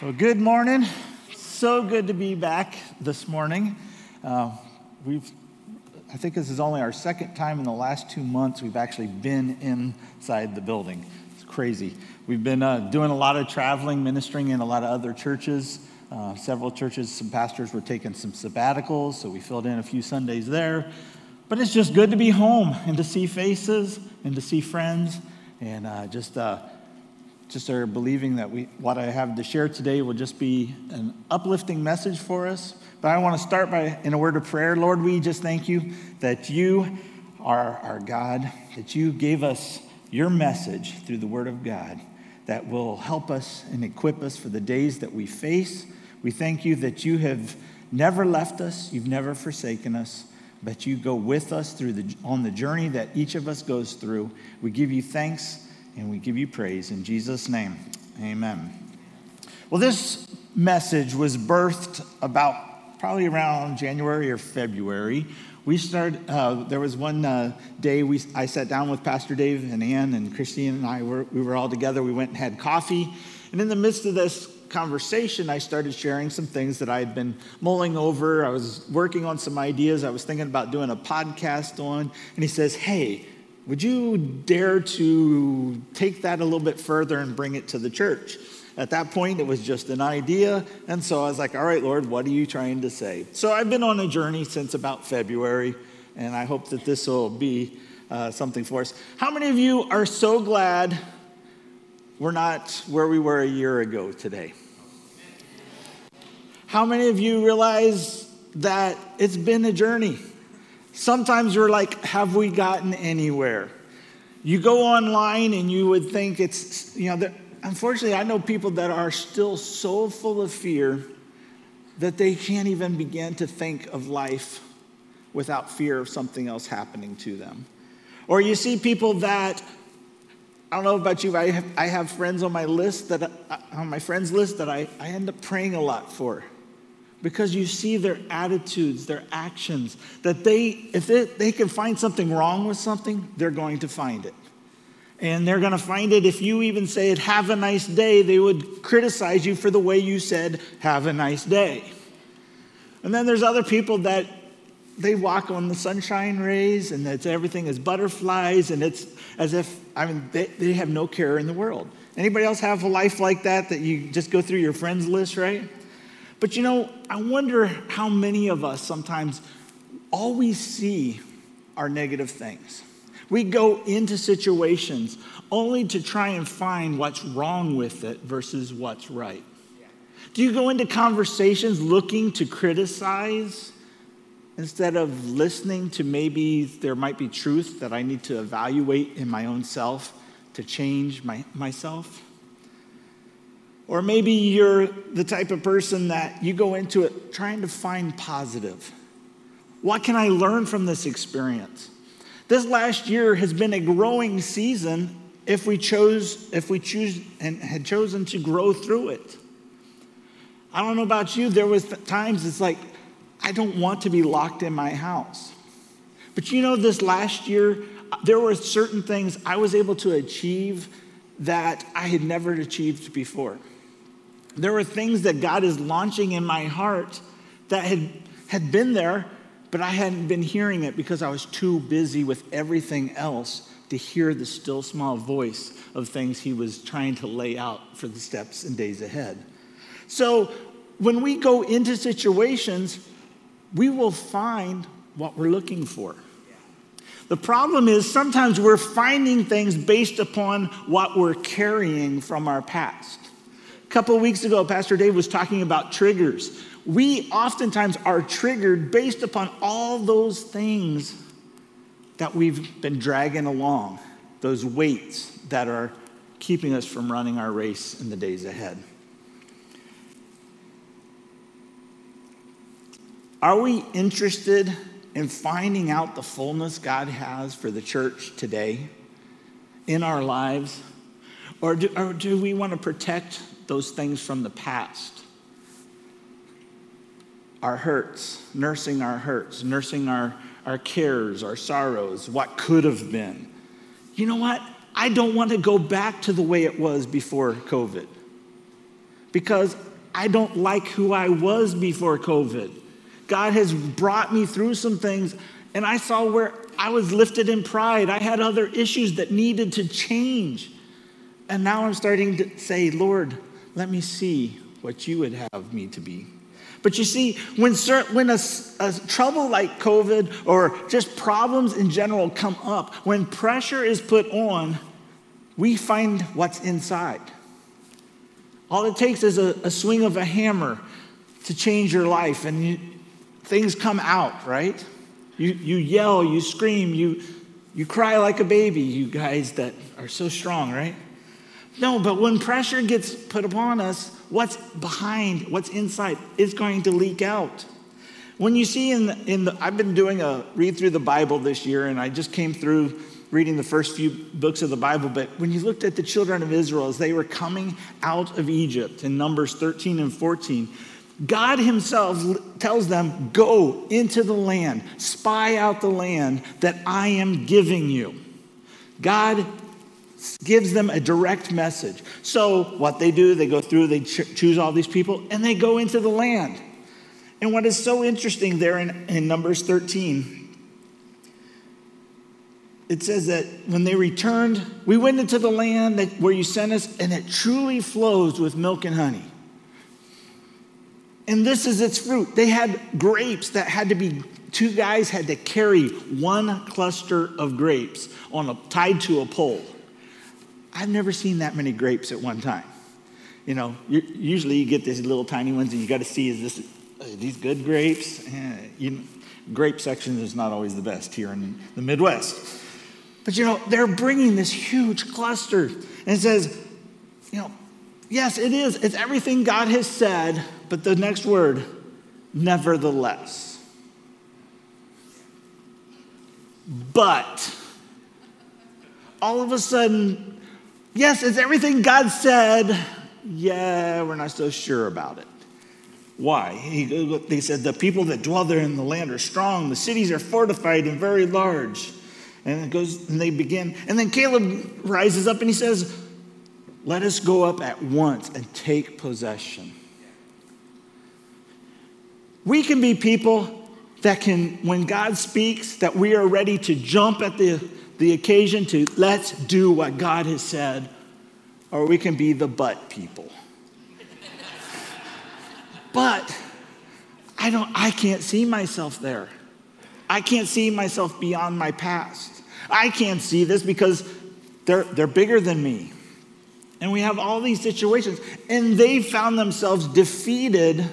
Well, good morning. So good to be back this morning. Uh, we've, I think this is only our second time in the last two months we've actually been inside the building. It's crazy. We've been uh, doing a lot of traveling, ministering in a lot of other churches. Uh, several churches, some pastors were taking some sabbaticals, so we filled in a few Sundays there. But it's just good to be home and to see faces and to see friends and uh, just uh, just are believing that we, what I have to share today will just be an uplifting message for us. But I want to start by in a word of prayer. Lord, we just thank you that you are our God, that you gave us your message through the word of God that will help us and equip us for the days that we face. We thank you that you have never left us, you've never forsaken us, but you go with us through the, on the journey that each of us goes through. We give you thanks and we give you praise in Jesus' name. Amen. Well, this message was birthed about probably around January or February. We started, uh, there was one uh, day we, I sat down with Pastor Dave and Ann and Christine and I, were, we were all together. We went and had coffee. And in the midst of this conversation, I started sharing some things that I had been mulling over. I was working on some ideas I was thinking about doing a podcast on. And he says, Hey, would you dare to take that a little bit further and bring it to the church? At that point, it was just an idea. And so I was like, all right, Lord, what are you trying to say? So I've been on a journey since about February, and I hope that this will be uh, something for us. How many of you are so glad we're not where we were a year ago today? How many of you realize that it's been a journey? Sometimes you're like, have we gotten anywhere? You go online and you would think it's, you know, unfortunately, I know people that are still so full of fear that they can't even begin to think of life without fear of something else happening to them. Or you see people that, I don't know about you, I have, I have friends on my list that, uh, on my friends list that I, I end up praying a lot for because you see their attitudes, their actions, that they, if they, they can find something wrong with something, they're going to find it. And they're going to find it if you even say it, have a nice day, they would criticize you for the way you said, have a nice day. And then there's other people that they walk on the sunshine rays and it's everything is butterflies and it's as if, I mean, they, they have no care in the world. Anybody else have a life like that that you just go through your friends list, right? But you know, I wonder how many of us sometimes we see are negative things. We go into situations only to try and find what's wrong with it versus what's right. Do you go into conversations looking to criticize instead of listening to maybe there might be truth that I need to evaluate in my own self to change my, myself? Or maybe you're the type of person that you go into it trying to find positive. What can I learn from this experience? This last year has been a growing season if we chose if we choose and had chosen to grow through it. I don't know about you, there was times it's like I don't want to be locked in my house. But you know this last year uh, there were certain things I was able to achieve that I had never achieved before. There were things that God is launching in my heart that had, had been there, but I hadn't been hearing it because I was too busy with everything else to hear the still small voice of things He was trying to lay out for the steps and days ahead. So when we go into situations, we will find what we're looking for. The problem is sometimes we're finding things based upon what we're carrying from our past. A couple of weeks ago, Pastor Dave was talking about triggers. We oftentimes are triggered based upon all those things that we've been dragging along, those weights that are keeping us from running our race in the days ahead. Are we interested in finding out the fullness God has for the church today in our lives? Or do, or do we want to protect those things from the past. Our hurts, nursing our hurts, nursing our, our cares, our sorrows, what could have been. You know what? I don't want to go back to the way it was before COVID. because I don't like who I was before COVID. God has brought me through some things, and I saw where I was lifted in pride. I had other issues that needed to change. And now I'm starting to say, Lord, let me see what you would have me to be. But you see, when, when a, a, trouble like COVID or just problems in general come up, when pressure is put on, we find what's inside. All it takes is a, a swing of a hammer to change your life, and you, things come out, right? You, you yell, you scream, you, you cry like a baby, you guys that are so strong, right? No, but when pressure gets put upon us, what's behind, what's inside is going to leak out. When you see in the, in the, I've been doing a read through the Bible this year, and I just came through reading the first few books of the Bible, but when you looked at the children of Israel as they were coming out of Egypt in Numbers 13 and 14, God Himself tells them, Go into the land, spy out the land that I am giving you. God gives them a direct message. So, what they do, they go through, they ch- choose all these people, and they go into the land. And what is so interesting there in, in Numbers 13, it says that when they returned, we went into the land that, where you sent us, and it truly flows with milk and honey. And this is its fruit. They had grapes that had to be, two guys had to carry one cluster of grapes on a, tied to a pole. I've never seen that many grapes at one time. You know, usually you get these little tiny ones and you got to see, is this, are these good grapes? Eh, you grape section is not always the best here in the Midwest. But you know, they're bringing this huge cluster. And it says, you know, yes, it is. It's everything God has said, but the next word, nevertheless. But all of a sudden, Yes, it's everything God said. Yeah, we're not so sure about it. Why? He, they said the people that dwell there in the land are strong. The cities are fortified and very large. And it goes, and they begin. And then Caleb rises up and he says, Let us go up at once and take possession. We can be people that can, when God speaks, that we are ready to jump at the the occasion to let's do what God has said, or we can be the but people. but I don't I can't see myself there. I can't see myself beyond my past. I can't see this because they're they're bigger than me. And we have all these situations and they found themselves defeated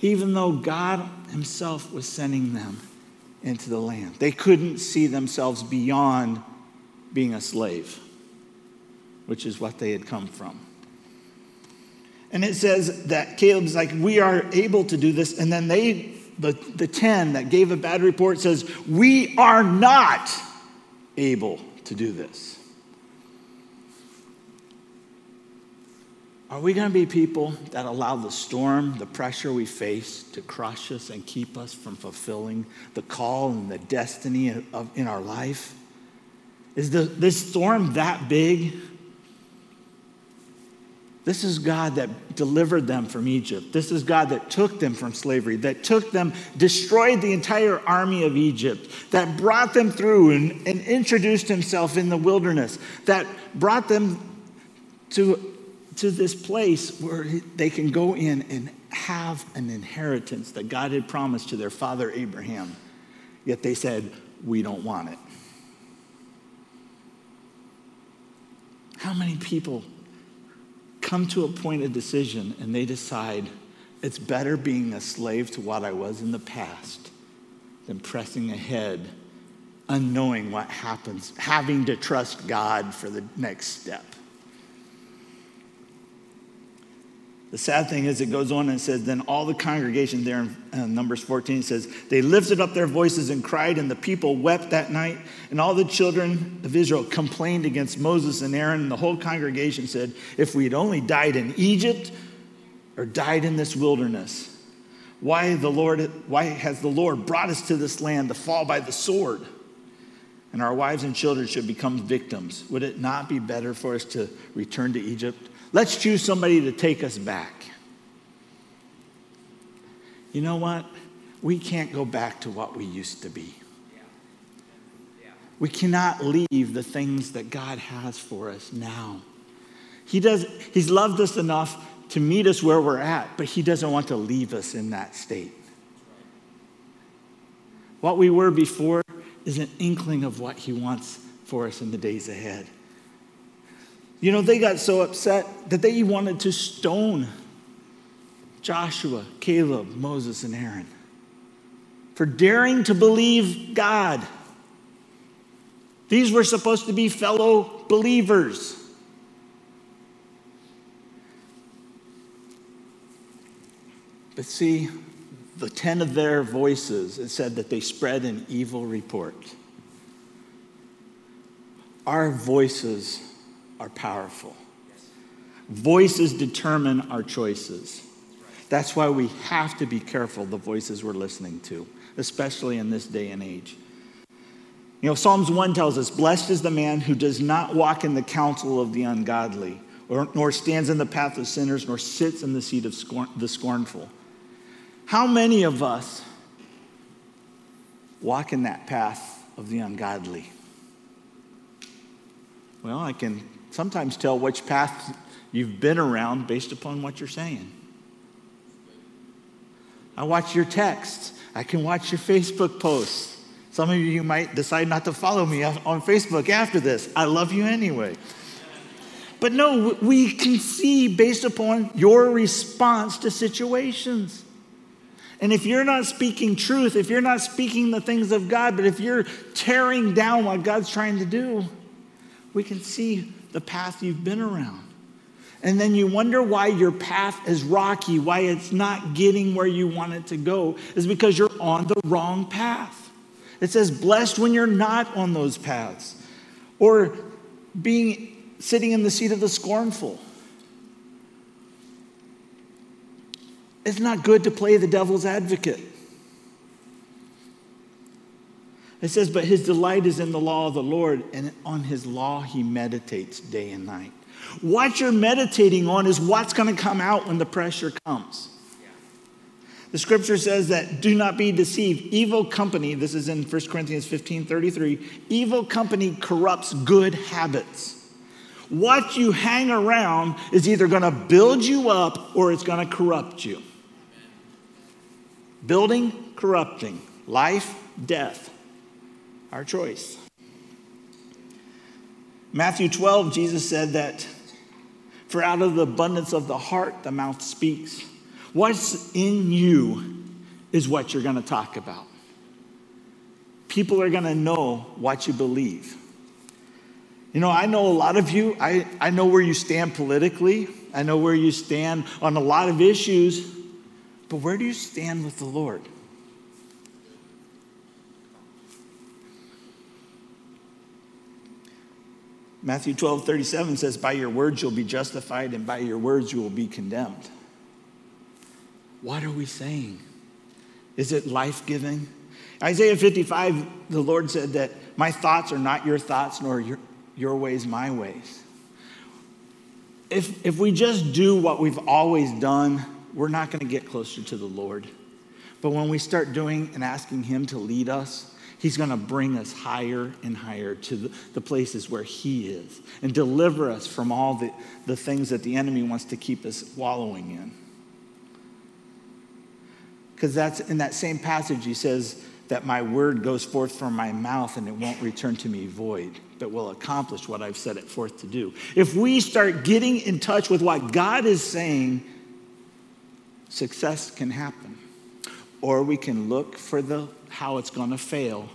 even though God himself was sending them into the land. They couldn't see themselves beyond being a slave, which is what they had come from. And it says that Caleb's like, we are able to do this. And then they, the, the 10 that gave a bad report says, we are not able to do this. Are we going to be people that allow the storm, the pressure we face to crush us and keep us from fulfilling the call and the destiny of, in our life? Is the, this storm that big? This is God that delivered them from Egypt. This is God that took them from slavery, that took them, destroyed the entire army of Egypt, that brought them through and, and introduced himself in the wilderness, that brought them to to this place where they can go in and have an inheritance that God had promised to their father Abraham. Yet they said, We don't want it. How many people come to a point of decision and they decide it's better being a slave to what I was in the past than pressing ahead, unknowing what happens, having to trust God for the next step? The sad thing is, it goes on and says, Then all the congregation there in uh, Numbers 14 says, They lifted up their voices and cried, and the people wept that night. And all the children of Israel complained against Moses and Aaron. And the whole congregation said, If we had only died in Egypt or died in this wilderness, why, the Lord, why has the Lord brought us to this land to fall by the sword? And our wives and children should become victims. Would it not be better for us to return to Egypt? Let's choose somebody to take us back. You know what? We can't go back to what we used to be. We cannot leave the things that God has for us now. He does, he's loved us enough to meet us where we're at, but He doesn't want to leave us in that state. What we were before is an inkling of what He wants for us in the days ahead. You know, they got so upset that they wanted to stone Joshua, Caleb, Moses, and Aaron for daring to believe God. These were supposed to be fellow believers. But see, the 10 of their voices, it said that they spread an evil report. Our voices are powerful. Voices determine our choices. That's why we have to be careful the voices we're listening to, especially in this day and age. You know, Psalms 1 tells us, Blessed is the man who does not walk in the counsel of the ungodly, or, nor stands in the path of sinners, nor sits in the seat of scorn, the scornful. How many of us walk in that path of the ungodly? Well, I can sometimes tell which path you've been around based upon what you're saying. I watch your texts. I can watch your Facebook posts. Some of you might decide not to follow me on Facebook after this. I love you anyway. But no, we can see based upon your response to situations. And if you're not speaking truth, if you're not speaking the things of God, but if you're tearing down what God's trying to do, we can see the path you've been around. And then you wonder why your path is rocky, why it's not getting where you want it to go, is because you're on the wrong path. It says, blessed when you're not on those paths, or being sitting in the seat of the scornful. It's not good to play the devil's advocate. It says, But his delight is in the law of the Lord, and on his law he meditates day and night. What you're meditating on is what's going to come out when the pressure comes. The scripture says that do not be deceived. Evil company, this is in 1 Corinthians 15 33, evil company corrupts good habits. What you hang around is either going to build you up or it's going to corrupt you. Building, corrupting. Life, death. Our choice. Matthew 12, Jesus said that, For out of the abundance of the heart, the mouth speaks. What's in you is what you're going to talk about. People are going to know what you believe. You know, I know a lot of you, I, I know where you stand politically, I know where you stand on a lot of issues. But where do you stand with the Lord? Matthew 12, 37 says, By your words you'll be justified, and by your words you will be condemned. What are we saying? Is it life giving? Isaiah 55, the Lord said that my thoughts are not your thoughts, nor your, your ways my ways. If, if we just do what we've always done, we're not going to get closer to the Lord. But when we start doing and asking Him to lead us, He's going to bring us higher and higher to the, places where He is and deliver us from all the, the things that the enemy wants to keep us wallowing in. Because that's in that same passage, He says that my word goes forth from my mouth and it won't return to me void, but will accomplish what I've set it forth to do. If we start getting in touch with what God is saying, success can happen. Or we can look for the how it's going to fail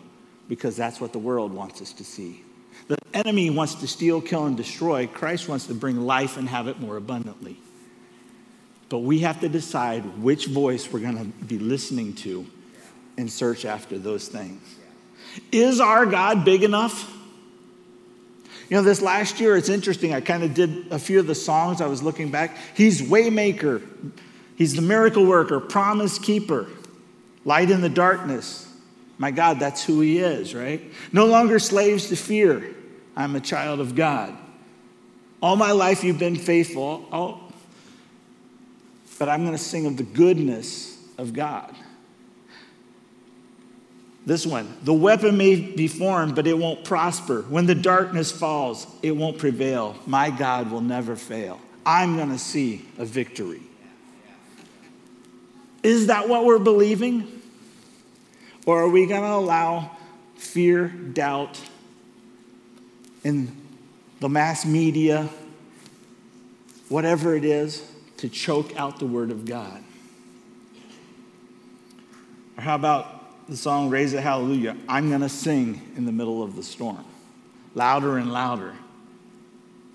because that's what the world wants us to see. The enemy wants to steal, kill, and destroy. Christ wants to bring life and have it more abundantly. But we have to decide which voice we're going to be listening to and search after those things. Is our God big enough? You know, this last year, it's interesting. I kind of did a few of the songs. I was looking back. He's Waymaker, He's the miracle worker, promise keeper, light in the darkness. My God, that's who He is, right? No longer slaves to fear. I'm a child of God. All my life you've been faithful. Oh, but I'm going to sing of the goodness of God. This one, the weapon may be formed, but it won't prosper. When the darkness falls, it won't prevail. My God will never fail. I'm going to see a victory. Is that what we're believing? Or are we going to allow fear, doubt, in the mass media, whatever it is, to choke out the Word of God? Or how about the song Raise a Hallelujah? I'm going to sing in the middle of the storm, louder and louder.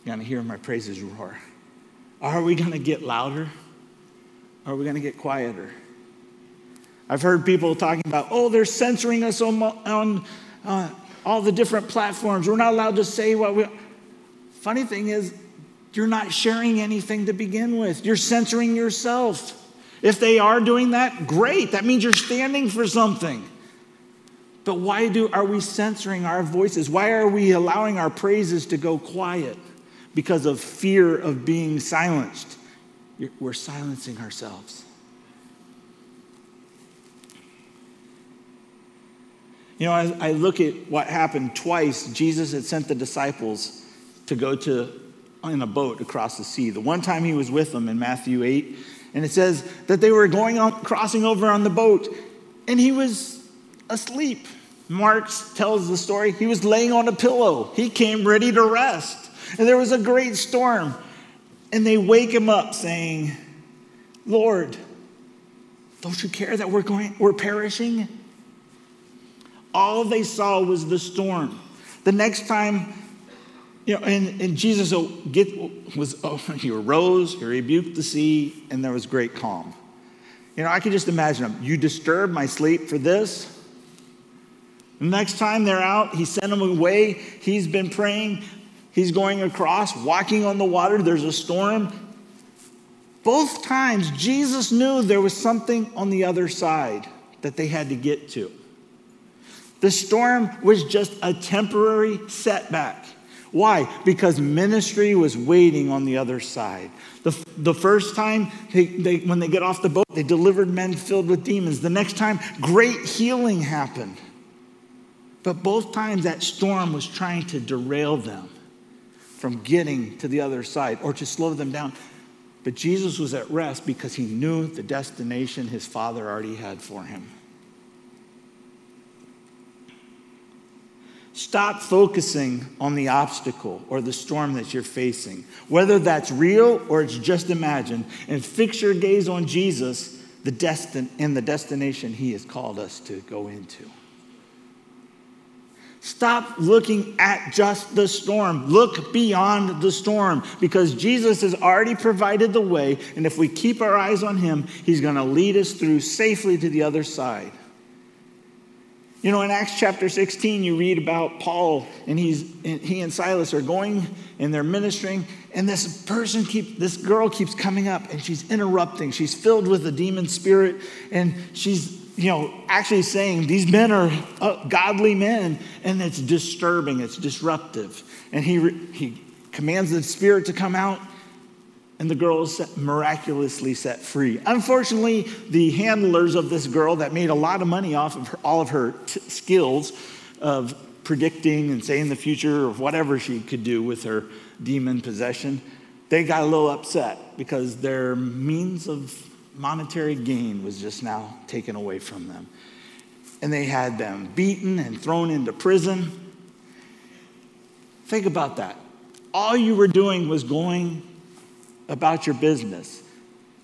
You're going to hear my praises roar. Are we going to get louder? Are we going to get quieter? I've heard people talking about, oh, they're censoring us on, on uh, all the different platforms. We're not allowed to say what we. Funny thing is, you're not sharing anything to begin with. You're censoring yourself. If they are doing that, great. That means you're standing for something. But why do, are we censoring our voices? Why are we allowing our praises to go quiet? Because of fear of being silenced. We're silencing ourselves. You know, I, I look at what happened twice. Jesus had sent the disciples to go to in a boat across the sea. The one time he was with them in Matthew 8, and it says that they were going on, crossing over on the boat, and he was asleep. Mark tells the story. He was laying on a pillow. He came ready to rest. And there was a great storm. And they wake him up saying, Lord, don't you care that we're going, we're perishing? All they saw was the storm. The next time, you know, and, and Jesus get, was, oh, he arose, he rebuked the sea, and there was great calm. You know, I can just imagine him. You disturb my sleep for this? The next time they're out, he sent them away. He's been praying. He's going across, walking on the water. There's a storm. Both times, Jesus knew there was something on the other side that they had to get to. The storm was just a temporary setback. Why? Because ministry was waiting on the other side. The, the first time, they, they, when they get off the boat, they delivered men filled with demons. The next time, great healing happened. But both times, that storm was trying to derail them from getting to the other side or to slow them down. But Jesus was at rest because he knew the destination his Father already had for him. Stop focusing on the obstacle or the storm that you're facing, whether that's real or it's just imagined, and fix your gaze on Jesus the destin- and the destination he has called us to go into. Stop looking at just the storm. Look beyond the storm because Jesus has already provided the way. And if we keep our eyes on Him, He's going to lead us through safely to the other side. You know, in Acts chapter 16, you read about Paul, and he's and he and Silas are going and they're ministering, and this person keep this girl keeps coming up and she's interrupting. She's filled with a demon spirit, and she's you know actually saying these men are uh, godly men, and it's disturbing, it's disruptive. And he he commands the spirit to come out, and the girl is miraculously set free. Unfortunately, the handlers of this girl that made a lot of money off of her, all of her t- skills of predicting and saying the future or whatever she could do with her demon possession, they got a little upset because their means of monetary gain was just now taken away from them. And they had them beaten and thrown into prison. Think about that. All you were doing was going about your business.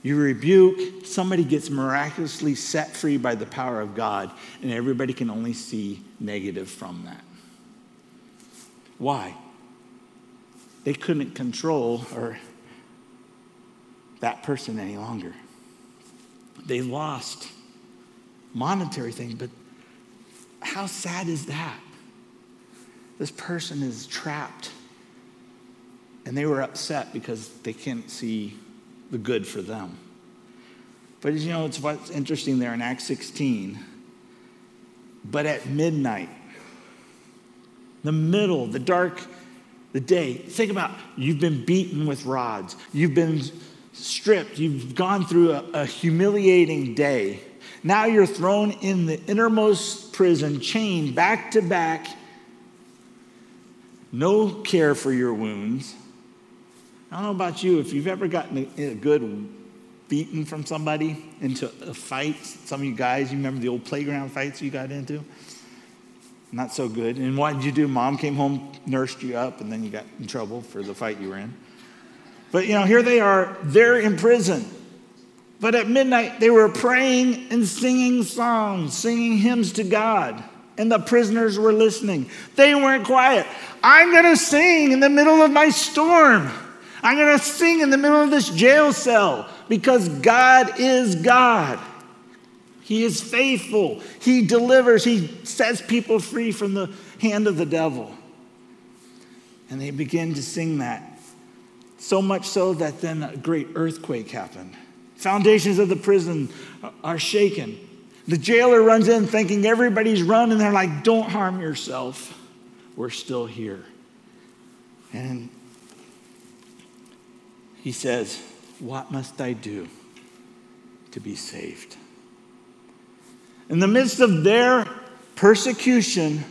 You rebuke, somebody gets miraculously set free by the power of God, and everybody can only see negative from that. Why? They couldn't control or that person any longer. They lost monetary things, but how sad is that? This person is trapped and they were upset because they can't see the good for them. But you know, it's what's interesting there in Acts 16. But at midnight, the middle, the dark the day. Think about you've been beaten with rods, you've been stripped, you've gone through a, a humiliating day. Now you're thrown in the innermost prison, chained back to back, no care for your wounds. I don't know about you, if you've ever gotten a, a good beaten from somebody into a fight, some of you guys, you remember the old playground fights you got into? Not so good. And what did you do? Mom came home, nursed you up, and then you got in trouble for the fight you were in. But you know, here they are, they're in prison. But at midnight, they were praying and singing songs, singing hymns to God. And the prisoners were listening. They weren't quiet. I'm going to sing in the middle of my storm. I'm going to sing in the middle of this jail cell because God is God. He is faithful. He delivers. He sets people free from the hand of the devil. And they begin to sing that. So much so that then a great earthquake happened. Foundations of the prison are shaken. The jailer runs in thinking everybody's run, and they're like, Don't harm yourself. We're still here. And he says, What must I do to be saved? In the midst of their persecution,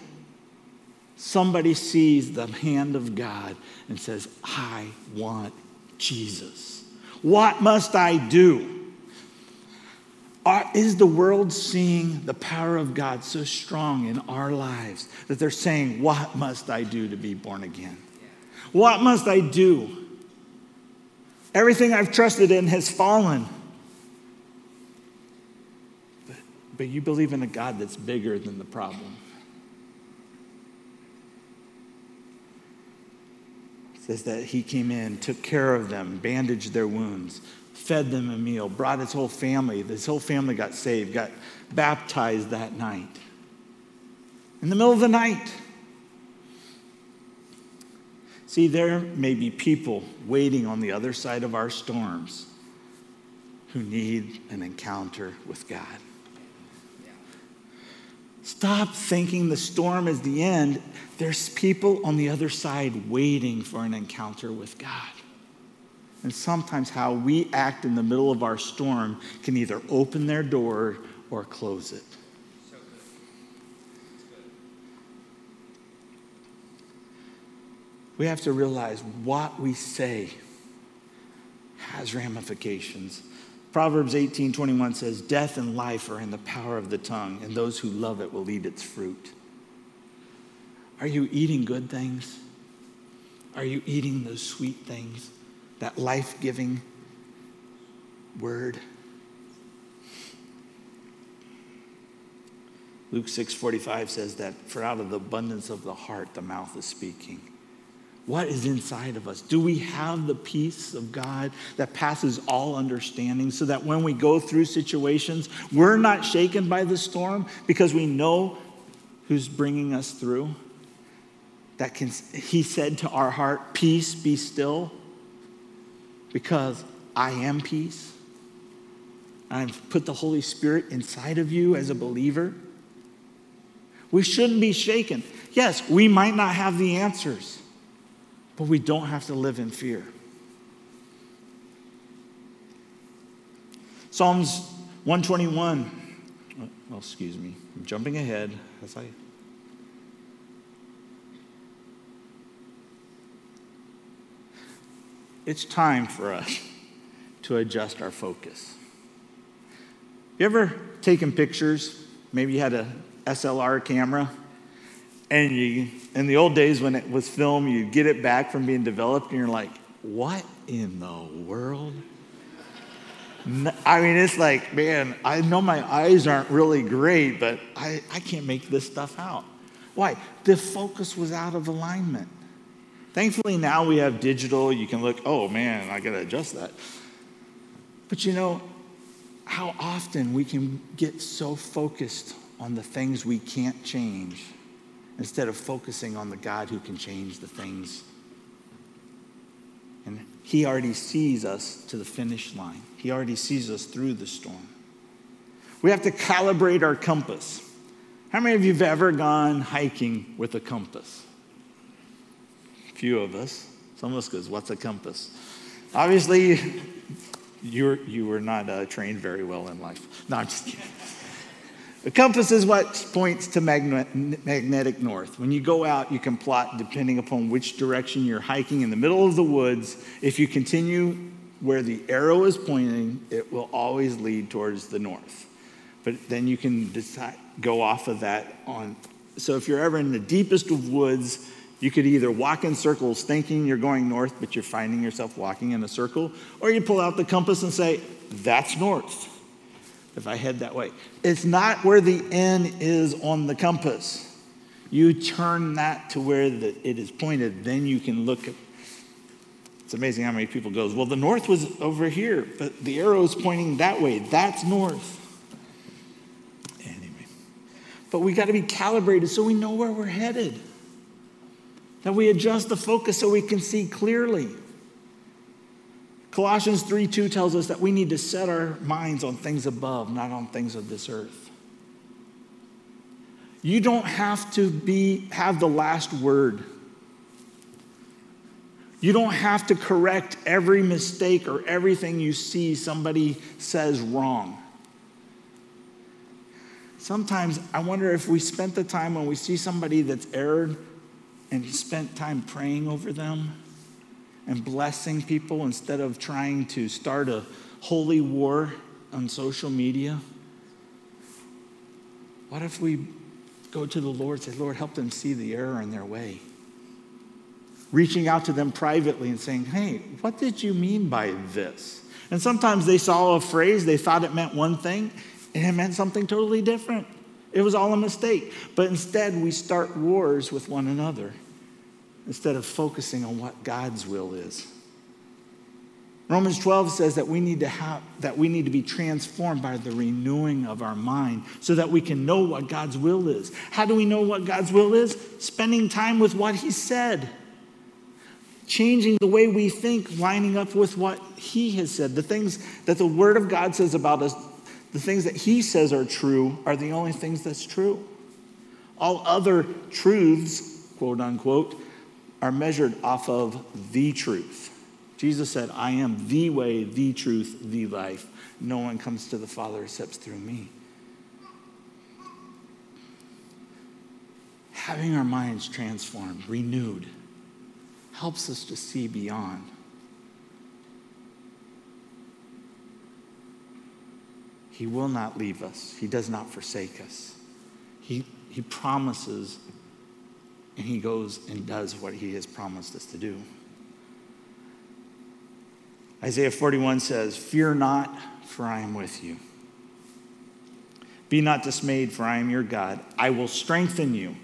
somebody sees the hand of God and says, I want Jesus. What must I do? Are, is the world seeing the power of God so strong in our lives that they're saying, What must I do to be born again? What must I do? Everything I've trusted in has fallen. But, but you believe in a God that's bigger than the problem. Says that he came in, took care of them, bandaged their wounds, fed them a meal, brought his whole family. His whole family got saved, got baptized that night. In the middle of the night. See, there may be people waiting on the other side of our storms who need an encounter with God. Stop thinking the storm is the end. There's people on the other side waiting for an encounter with God. And sometimes how we act in the middle of our storm can either open their door or close it. We have to realize what we say has ramifications. Proverbs 18 21 says, Death and life are in the power of the tongue, and those who love it will eat its fruit. Are you eating good things? Are you eating those sweet things? That life giving word? Luke 6:45 says that for out of the abundance of the heart the mouth is speaking. What is inside of us? Do we have the peace of God that passes all understanding so that when we go through situations, we're not shaken by the storm because we know who's bringing us through? That can, he said to our heart, Peace, be still, because I am peace. I've put the Holy Spirit inside of you as a believer. We shouldn't be shaken. Yes, we might not have the answers. But we don't have to live in fear. Psalms 121. Oh, excuse me. I'm jumping ahead as I. It's time for us to adjust our focus. You ever taken pictures? Maybe you had a SLR camera and you, in the old days when it was film, you get it back from being developed, and you're like, what in the world? I mean, it's like, man, I know my eyes aren't really great, but I, I can't make this stuff out. Why? The focus was out of alignment. Thankfully, now we have digital. You can look, oh man, I got to adjust that. But you know, how often we can get so focused on the things we can't change instead of focusing on the God who can change the things. And He already sees us to the finish line, He already sees us through the storm. We have to calibrate our compass. How many of you have ever gone hiking with a compass? few of us. Some of us goes, what's a compass? Obviously, you're, you were not uh, trained very well in life. No, I'm just kidding. The compass is what points to magnetic north. When you go out, you can plot depending upon which direction you're hiking in the middle of the woods. If you continue where the arrow is pointing, it will always lead towards the north. But then you can decide, go off of that on. So if you're ever in the deepest of woods, you could either walk in circles thinking you're going north, but you're finding yourself walking in a circle, or you pull out the compass and say, that's north if I head that way. It's not where the N is on the compass. You turn that to where the, it is pointed, then you can look at. It's amazing how many people goes, well, the north was over here, but the arrow is pointing that way. That's north. Anyway, but we got to be calibrated so we know where we're headed. That we adjust the focus so we can see clearly. Colossians 3 2 tells us that we need to set our minds on things above, not on things of this earth. You don't have to be, have the last word. You don't have to correct every mistake or everything you see somebody says wrong. Sometimes I wonder if we spent the time when we see somebody that's erred and spent time praying over them and blessing people instead of trying to start a holy war on social media? What if we go to the Lord and say, Lord, help them see the error in their way? Reaching out to them privately and saying, hey, what did you mean by this? And sometimes they saw a phrase, they thought it meant one thing, and it meant something totally different. It was all a mistake. But instead, we start wars with one another instead of focusing on what God's will is. Romans 12 says that we need to have that we need to be transformed by the renewing of our mind so that we can know what God's will is. How do we know what God's will is? Spending time with what he said. Changing the way we think, lining up with what he has said. The things that the word of God says about us, the things that he says are true are the only things that's true. All other truths, quote unquote, are measured off of the truth. Jesus said, I am the way, the truth, the life. No one comes to the Father except through me. Having our minds transformed, renewed, helps us to see beyond. He will not leave us, He does not forsake us. He, he promises and he goes and does what he has promised us to do. Isaiah 41 says, Fear not, for I am with you. Be not dismayed, for I am your God. I will strengthen you.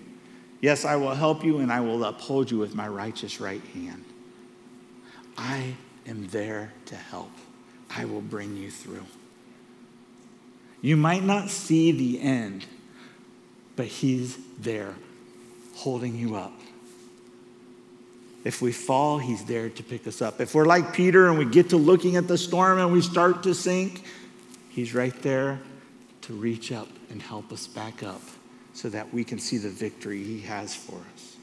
Yes, I will help you, and I will uphold you with my righteous right hand. I am there to help. I will bring you through. You might not see the end, but He's there holding you up. If we fall, he's there to pick us up. If we're like Peter and we get to looking at the storm and we start to sink, he's right there to reach up and help us back up so that we can see the victory he has for us.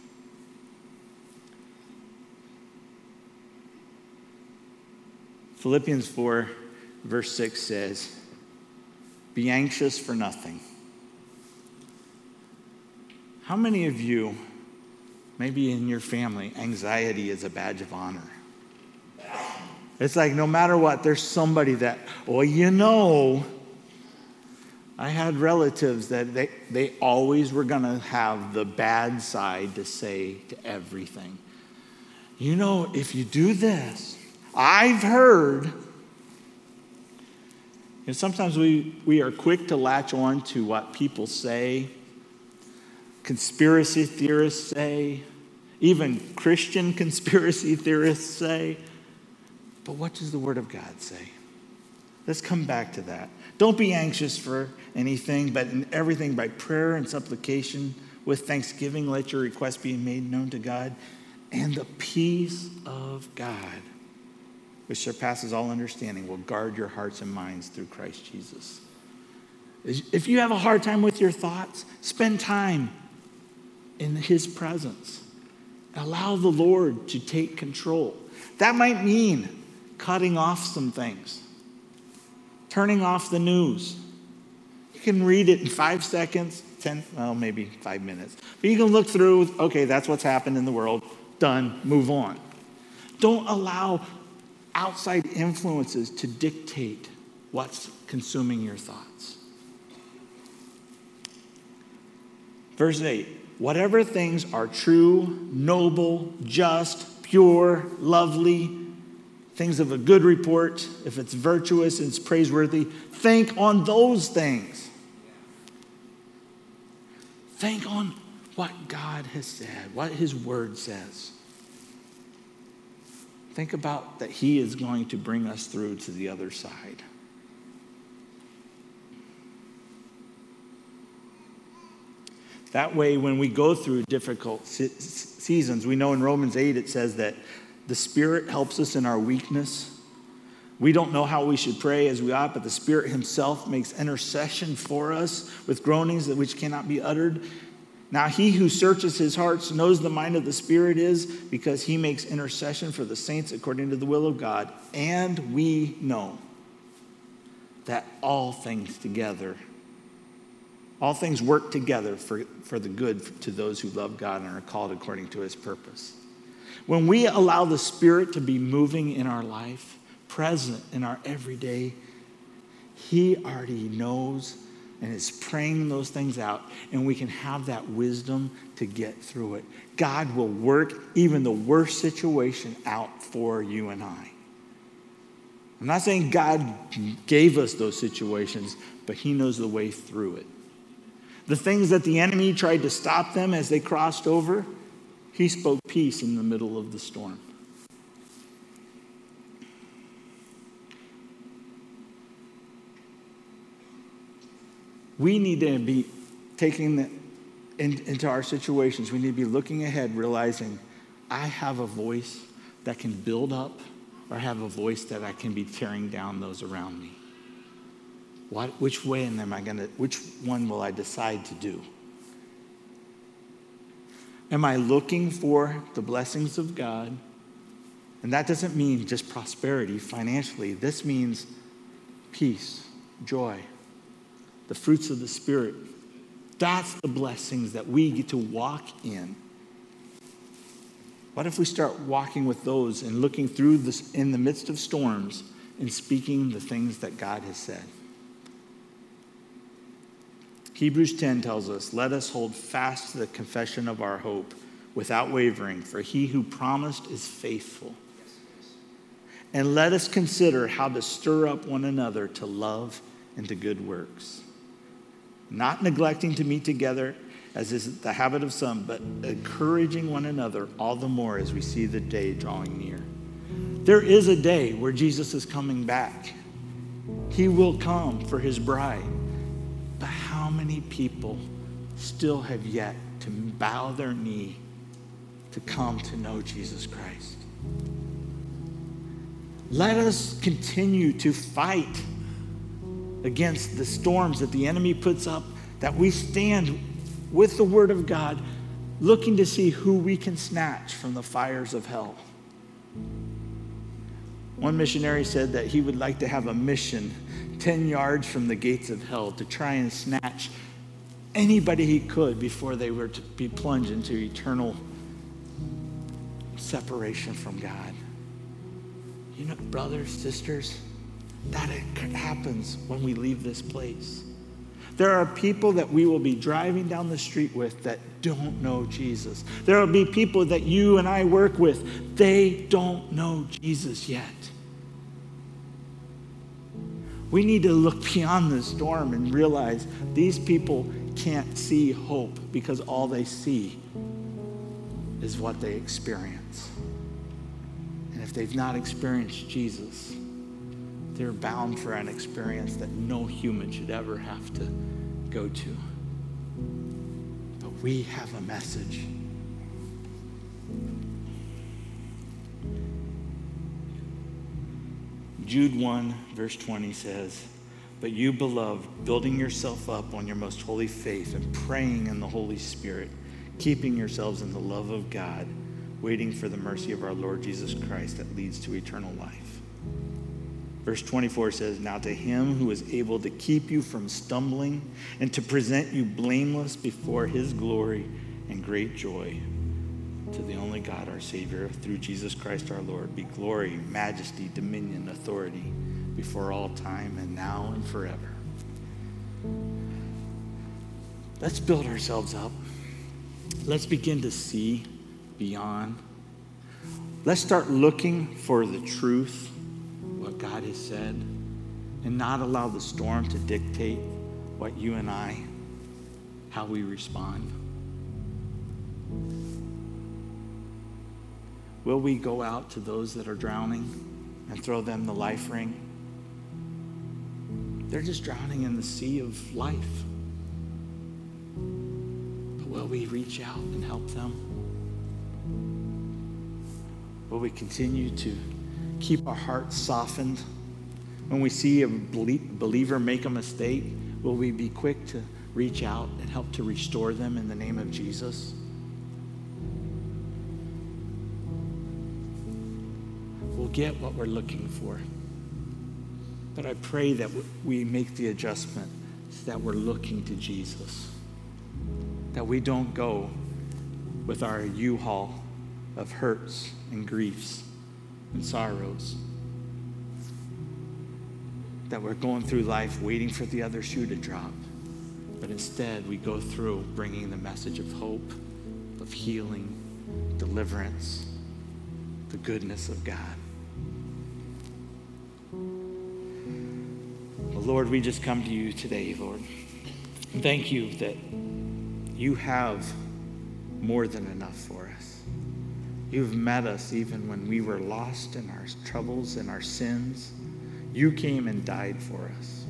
Philippians 4, verse 6 says, Be anxious for nothing how many of you, maybe in your family, anxiety is a badge of honor? It's like no matter what, there's somebody that, well, you know, I had relatives that they, they always were going to have the bad side to say to everything. You know, if you do this, I've heard. And sometimes we, we are quick to latch on to what people say conspiracy theorists say, even Christian conspiracy theorists say. But what does the Word of God say? Let's come back to that. Don't be anxious for anything, but in everything by prayer and supplication with thanksgiving, let your requests be made known to God. And the peace of God, which surpasses all understanding, will guard your hearts and minds through Christ Jesus. If you have a hard time with your thoughts, spend time in his presence Allow the Lord to take control. That might mean cutting off some things, turning off the news. You can read it in five seconds, 10, well, maybe five minutes. But you can look through, okay, that's what's happened in the world, done, move on. Don't allow outside influences to dictate what's consuming your thoughts. Verse 8 whatever things are true, noble, just, pure, lovely, things of a good report, if it's virtuous and it's praiseworthy, think on those things. Think on what God has said, what His Word says. Think about that He is going to bring us through to the other side. That way, when we go through difficult seasons, we know in Romans 8 it says that the Spirit helps us in our weakness. We don't know how we should pray as we ought, but the Spirit Himself makes intercession for us with groanings that which cannot be uttered. Now, he who searches his hearts knows the mind of the Spirit is because he makes intercession for the saints according to the will of God. And we know that all things together, all things work together for, for the good to those who love God and are called according to his purpose. When we allow the Spirit to be moving in our life, present in our everyday, he already knows and is praying those things out, and we can have that wisdom to get through it. God will work even the worst situation out for you and I. I'm not saying God gave us those situations, but He knows the way through it. The things that the enemy tried to stop them as they crossed over, He spoke peace in the middle of the storm. we need to be taking the, in, into our situations, we need to be looking ahead, realizing I have a voice that can build up, or have a voice that I can be tearing down those around me. What, which way am I going to, which one will I decide to do? Am I looking for the blessings of God? And that doesn't mean just prosperity financially. This means peace, joy, the fruits of the Spirit. That's the blessings that we get to walk in. What if we start walking with those and looking through this in the midst of storms and speaking the things that God has said? Hebrews 10 tells us, Let us hold fast to the confession of our hope without wavering, for he who promised is faithful. And let us consider how to stir up one another to love and to good works not neglecting to meet together as is the habit of some, but encouraging one another all the more as we see the day drawing near. There is a day where Jesus is coming back. He will come for his bride. How many people still have yet to bow their knee to come to know Jesus Christ? Let us continue to fight against the storms that the enemy puts up, that we stand with the Word of God, looking to see who we can snatch from the fires of hell. One missionary said that he would like to have a mission 10 yards from the gates of hell to try and snatch anybody he could before they were to be plunged into eternal separation from God. You know, brothers, sisters, that it happens when we leave this place. There are people that we will be driving down the street with that don't know Jesus. There will be people that you and I work with, they don't know Jesus yet. We need to look beyond the storm and realize these people can't see hope because all they see is what they experience. And if they've not experienced Jesus, they're bound for an experience that no human should ever have to go to. But we have a message. Jude 1, verse 20 says, But you, beloved, building yourself up on your most holy faith and praying in the Holy Spirit, keeping yourselves in the love of God, waiting for the mercy of our Lord Jesus Christ that leads to eternal life. Verse 24 says, Now to him who is able to keep you from stumbling and to present you blameless before his glory and great joy, to the only God, our Savior, through Jesus Christ our Lord, be glory, majesty, dominion, authority before all time and now and forever. Let's build ourselves up. Let's begin to see beyond. Let's start looking for the truth, what God has said, and not allow the storm to dictate what you and I, how we respond. Will we go out to those that are drowning and throw them the life ring? They're just drowning in the sea of life. But will we reach out and help them? Will we continue to keep our hearts softened? When we see a believer make a mistake, will we be quick to reach out and help to restore them in the name of Jesus? Get what we're looking for. But I pray that we make the adjustment so that we're looking to Jesus. That we don't go with our U haul of hurts and griefs and sorrows. That we're going through life waiting for the other shoe to drop. But instead, we go through bringing the message of hope, of healing, deliverance, the goodness of God. Lord, we just come to you today, Lord. Thank you that you have more than enough for us. You've met us even when we were lost in our troubles and our sins. You came and died for us.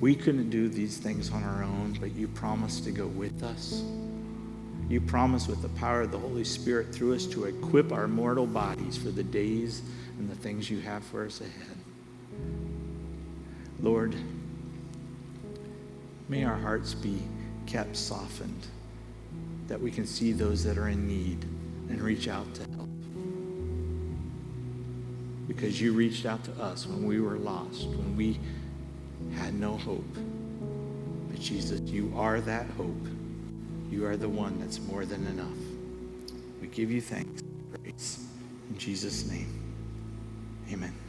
We couldn't do these things on our own, but you promised to go with us. You promised with the power of the Holy Spirit through us to equip our mortal bodies for the days and the things you have for us ahead. Lord, may our hearts be kept softened, that we can see those that are in need and reach out to help. Because you reached out to us when we were lost, when we had no hope. But Jesus, you are that hope. You are the one that's more than enough. We give you thanks, praise. In Jesus' name, amen.